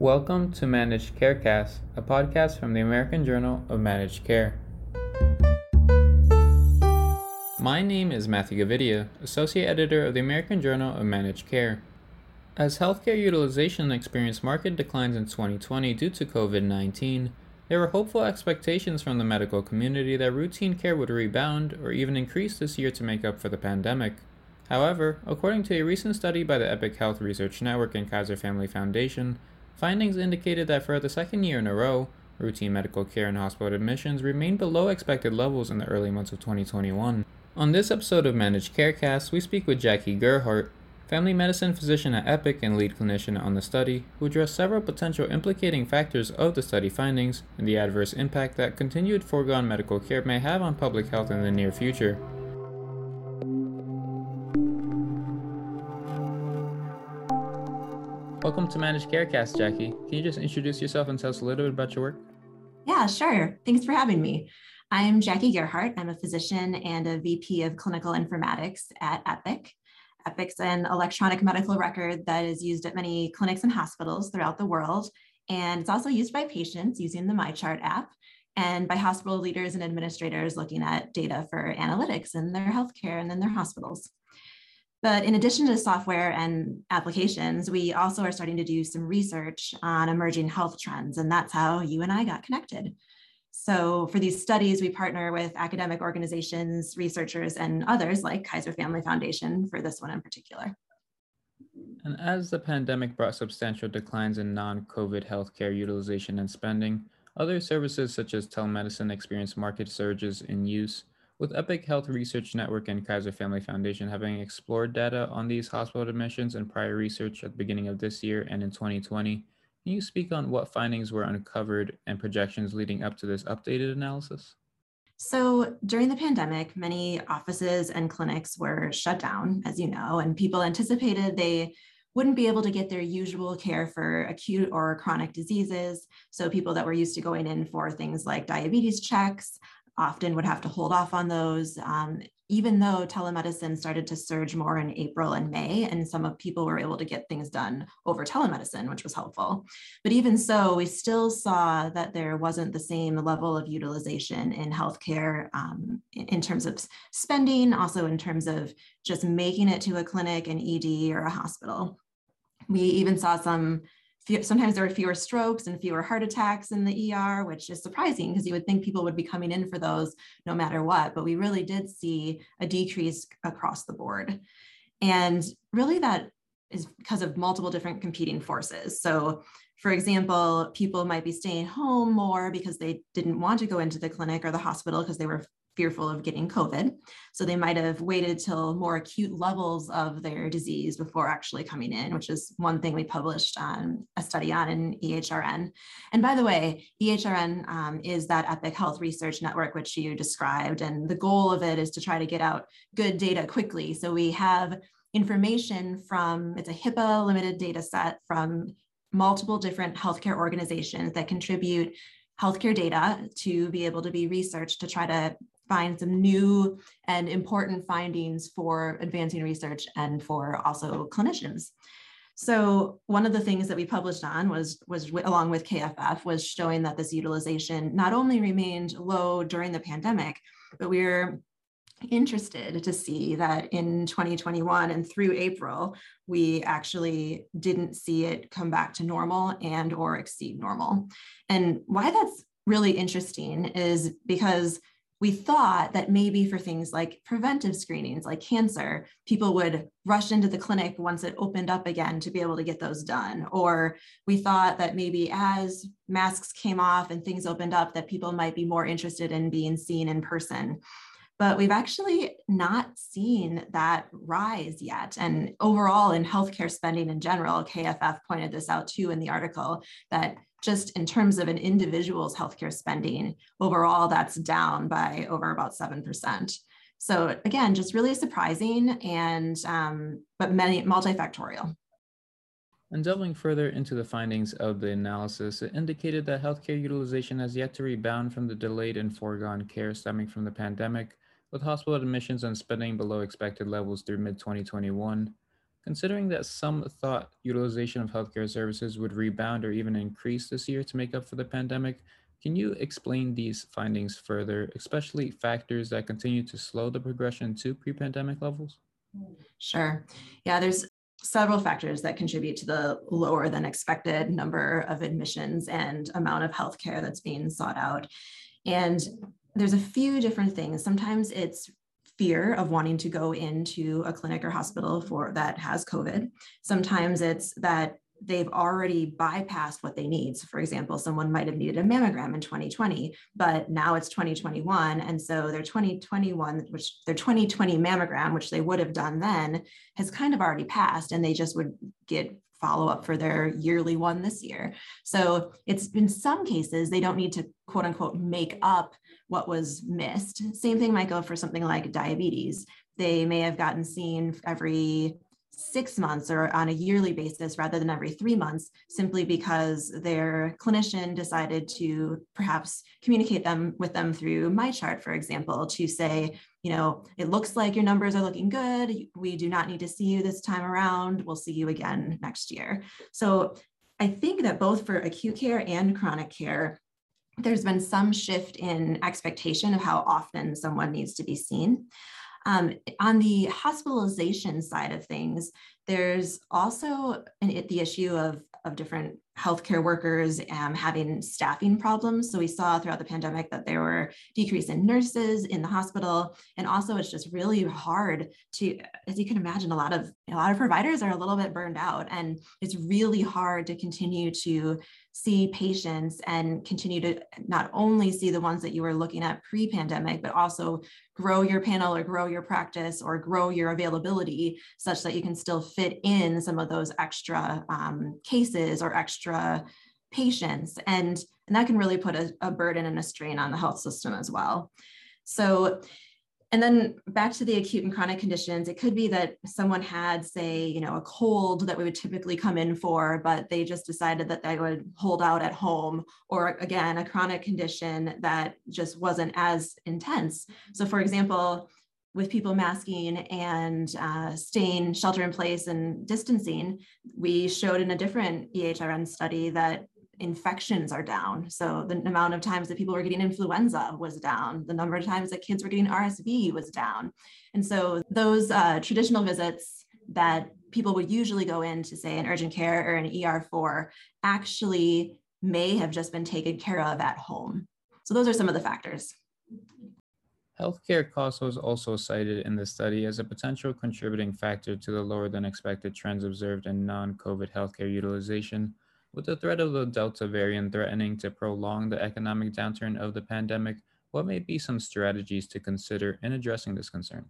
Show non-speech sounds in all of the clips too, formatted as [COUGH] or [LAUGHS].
Welcome to Managed Carecast, a podcast from the American Journal of Managed Care. My name is Matthew Gavidia, Associate Editor of the American Journal of Managed Care. As healthcare utilization experienced market declines in 2020 due to COVID 19, there were hopeful expectations from the medical community that routine care would rebound or even increase this year to make up for the pandemic. However, according to a recent study by the Epic Health Research Network and Kaiser Family Foundation, findings indicated that for the second year in a row, routine medical care and hospital admissions remained below expected levels in the early months of 2021. On this episode of Managed Carecast, we speak with Jackie Gerhart, family medicine physician at Epic and lead clinician on the study, who addressed several potential implicating factors of the study findings and the adverse impact that continued foregone medical care may have on public health in the near future. Welcome to Managed Carecast, Jackie. Can you just introduce yourself and tell us a little bit about your work? Yeah, sure. Thanks for having me. I'm Jackie Gerhart. I'm a physician and a VP of clinical informatics at Epic. Epic's an electronic medical record that is used at many clinics and hospitals throughout the world. And it's also used by patients using the MyChart app and by hospital leaders and administrators looking at data for analytics in their healthcare and in their hospitals. But in addition to software and applications, we also are starting to do some research on emerging health trends, and that's how you and I got connected. So for these studies, we partner with academic organizations, researchers, and others like Kaiser Family Foundation for this one in particular. And as the pandemic brought substantial declines in non COVID healthcare utilization and spending, other services such as telemedicine experienced market surges in use with Epic Health Research Network and Kaiser Family Foundation having explored data on these hospital admissions and prior research at the beginning of this year and in 2020, can you speak on what findings were uncovered and projections leading up to this updated analysis? So, during the pandemic, many offices and clinics were shut down, as you know, and people anticipated they wouldn't be able to get their usual care for acute or chronic diseases. So, people that were used to going in for things like diabetes checks, often would have to hold off on those, um, even though telemedicine started to surge more in April and May, and some of people were able to get things done over telemedicine, which was helpful. But even so, we still saw that there wasn't the same level of utilization in healthcare um, in terms of spending, also in terms of just making it to a clinic, an ED, or a hospital. We even saw some sometimes there were fewer strokes and fewer heart attacks in the ER, which is surprising because you would think people would be coming in for those no matter what. But we really did see a decrease across the board. And really, that is because of multiple different competing forces. So, for example, people might be staying home more because they didn't want to go into the clinic or the hospital because they were fearful of getting COVID. So they might have waited till more acute levels of their disease before actually coming in, which is one thing we published on a study on in EHRN. And by the way, EHRN um, is that Epic Health Research Network, which you described. And the goal of it is to try to get out good data quickly. So we have information from, it's a HIPAA limited data set from multiple different healthcare organizations that contribute healthcare data to be able to be researched to try to find some new and important findings for advancing research and for also clinicians. So one of the things that we published on was, was along with KFF was showing that this utilization not only remained low during the pandemic, but we are interested to see that in 2021 and through April, we actually didn't see it come back to normal and or exceed normal. And why that's really interesting is because we thought that maybe for things like preventive screenings, like cancer, people would rush into the clinic once it opened up again to be able to get those done. Or we thought that maybe as masks came off and things opened up, that people might be more interested in being seen in person. But we've actually not seen that rise yet. And overall, in healthcare spending in general, KFF pointed this out too in the article that just in terms of an individual's healthcare spending, overall, that's down by over about 7%. So again, just really surprising and, um, but many multifactorial. And delving further into the findings of the analysis, it indicated that healthcare utilization has yet to rebound from the delayed and foregone care stemming from the pandemic, with hospital admissions and spending below expected levels through mid 2021. Considering that some thought utilization of healthcare services would rebound or even increase this year to make up for the pandemic, can you explain these findings further, especially factors that continue to slow the progression to pre pandemic levels? Sure. Yeah, there's several factors that contribute to the lower than expected number of admissions and amount of healthcare that's being sought out. And there's a few different things. Sometimes it's fear of wanting to go into a clinic or hospital for that has COVID. Sometimes it's that they've already bypassed what they need. So for example, someone might have needed a mammogram in 2020, but now it's 2021. And so their 2021, which their 2020 mammogram, which they would have done then, has kind of already passed and they just would get follow up for their yearly one this year. So it's in some cases, they don't need to quote unquote make up what was missed. Same thing might go for something like diabetes. They may have gotten seen every six months or on a yearly basis rather than every three months, simply because their clinician decided to perhaps communicate them with them through MyChart, for example, to say, you know, it looks like your numbers are looking good. We do not need to see you this time around. We'll see you again next year. So I think that both for acute care and chronic care, there's been some shift in expectation of how often someone needs to be seen. Um, on the hospitalization side of things, there's also an, the issue of, of different healthcare workers um, having staffing problems. So we saw throughout the pandemic that there were decrease in nurses in the hospital, and also it's just really hard to, as you can imagine, a lot of a lot of providers are a little bit burned out, and it's really hard to continue to see patients and continue to not only see the ones that you were looking at pre-pandemic, but also grow your panel or grow your practice or grow your availability such that you can still fit in some of those extra um, cases or extra patients. And, and that can really put a, a burden and a strain on the health system as well. So and then back to the acute and chronic conditions, it could be that someone had, say, you know, a cold that we would typically come in for, but they just decided that they would hold out at home, or again, a chronic condition that just wasn't as intense. So, for example, with people masking and uh, staying shelter in place and distancing, we showed in a different EHRN study that infections are down. So the amount of times that people were getting influenza was down. The number of times that kids were getting RSV was down. And so those uh, traditional visits that people would usually go in to say an urgent care or an ER for actually may have just been taken care of at home. So those are some of the factors. Healthcare costs was also cited in the study as a potential contributing factor to the lower than expected trends observed in non COVID healthcare utilization. With the threat of the Delta variant threatening to prolong the economic downturn of the pandemic, what may be some strategies to consider in addressing this concern?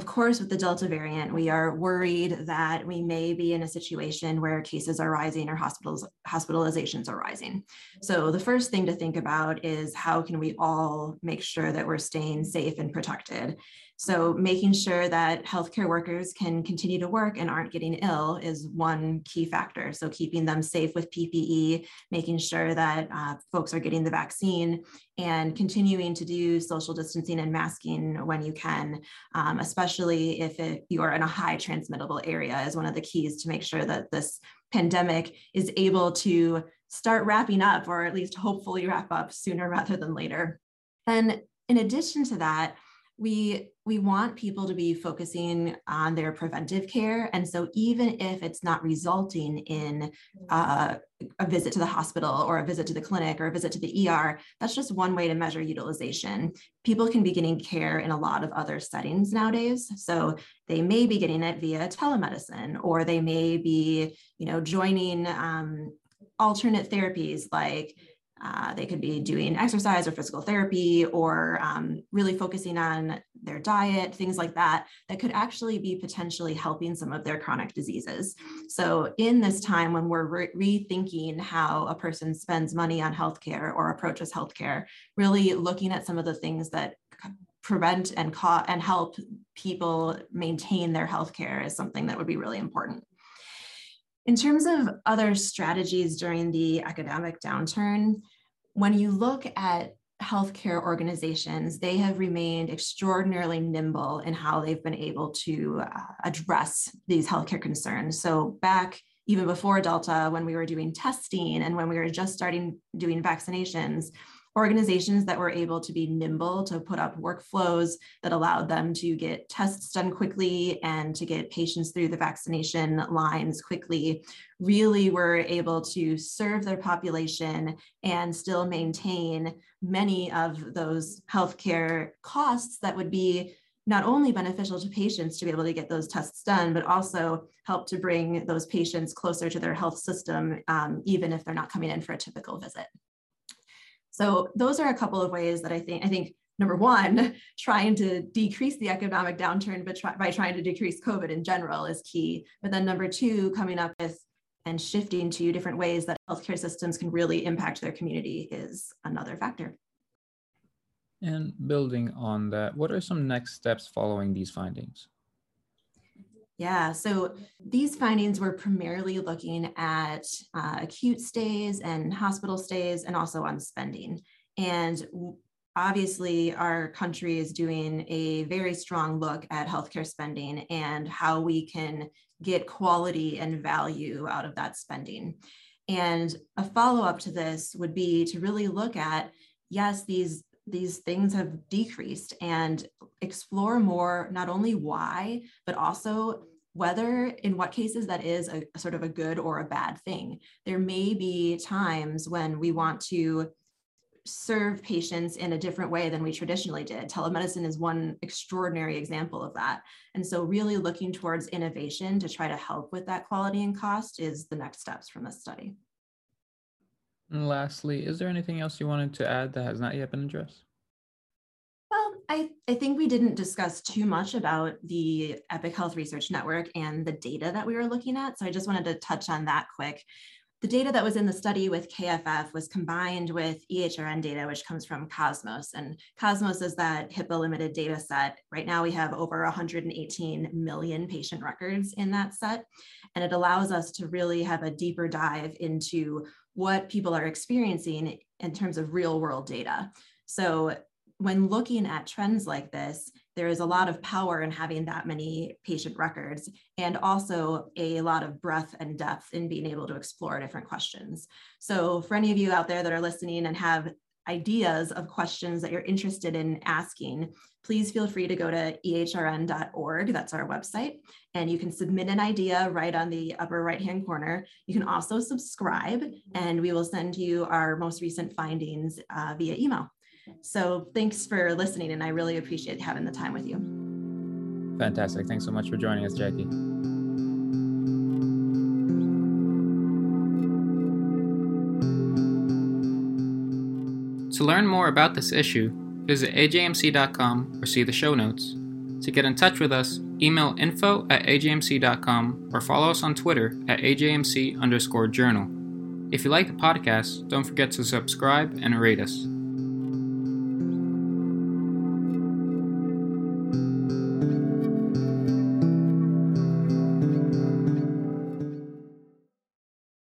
Of course, with the Delta variant, we are worried that we may be in a situation where cases are rising or hospitals hospitalizations are rising. So the first thing to think about is how can we all make sure that we're staying safe and protected? So making sure that healthcare workers can continue to work and aren't getting ill is one key factor. So keeping them safe with PPE, making sure that uh, folks are getting the vaccine and continuing to do social distancing and masking when you can, um, especially if it, you are in a high transmittable area is one of the keys to make sure that this pandemic is able to start wrapping up or at least hopefully wrap up sooner rather than later. And in addition to that, we we want people to be focusing on their preventive care. And so even if it's not resulting in uh, a visit to the hospital or a visit to the clinic or a visit to the er that's just one way to measure utilization. People can be getting care in a lot of other settings nowadays. So they may be getting it via telemedicine or they may be you know joining um, alternate therapies like uh, they could be doing exercise or physical therapy or um, really focusing on their diet, things like that, that could actually be potentially helping some of their chronic diseases. So, in this time when we're re- rethinking how a person spends money on healthcare or approaches healthcare, really looking at some of the things that prevent and, and help people maintain their healthcare is something that would be really important. In terms of other strategies during the academic downturn, when you look at healthcare organizations, they have remained extraordinarily nimble in how they've been able to uh, address these healthcare concerns. So, back even before Delta, when we were doing testing and when we were just starting doing vaccinations, organizations that were able to be nimble to put up workflows that allowed them to get tests done quickly and to get patients through the vaccination lines quickly really were able to serve their population and still maintain many of those healthcare costs that would be not only beneficial to patients to be able to get those tests done, but also help to bring those patients closer to their health system, um, even if they're not coming in for a typical visit. So those are a couple of ways that I think I think number one, [LAUGHS] trying to decrease the economic downturn, but try, by trying to decrease COVID in general is key. But then number two, coming up with and shifting to different ways that healthcare systems can really impact their community is another factor. And building on that, what are some next steps following these findings? Yeah, so these findings were primarily looking at uh, acute stays and hospital stays and also on spending. And obviously, our country is doing a very strong look at healthcare spending and how we can get quality and value out of that spending. And a follow up to this would be to really look at yes, these these things have decreased and explore more not only why but also whether in what cases that is a, sort of a good or a bad thing. There may be times when we want to serve patients in a different way than we traditionally did. Telemedicine is one extraordinary example of that. And so, really looking towards innovation to try to help with that quality and cost is the next steps from this study. And lastly, is there anything else you wanted to add that has not yet been addressed? Well, I, I think we didn't discuss too much about the Epic Health Research Network and the data that we were looking at. So I just wanted to touch on that quick. The data that was in the study with KFF was combined with EHRN data, which comes from Cosmos. And Cosmos is that HIPAA limited data set. Right now, we have over 118 million patient records in that set. And it allows us to really have a deeper dive into what people are experiencing in terms of real world data. So when looking at trends like this, there is a lot of power in having that many patient records and also a lot of breadth and depth in being able to explore different questions. So, for any of you out there that are listening and have ideas of questions that you're interested in asking, please feel free to go to ehrn.org. That's our website. And you can submit an idea right on the upper right hand corner. You can also subscribe, and we will send you our most recent findings uh, via email. So thanks for listening, and I really appreciate having the time with you. Fantastic. Thanks so much for joining us, Jackie. To learn more about this issue, visit ajmc.com or see the show notes. To get in touch with us, email info at ajmc.com or follow us on Twitter at ajmc underscore journal. If you like the podcast, don't forget to subscribe and rate us.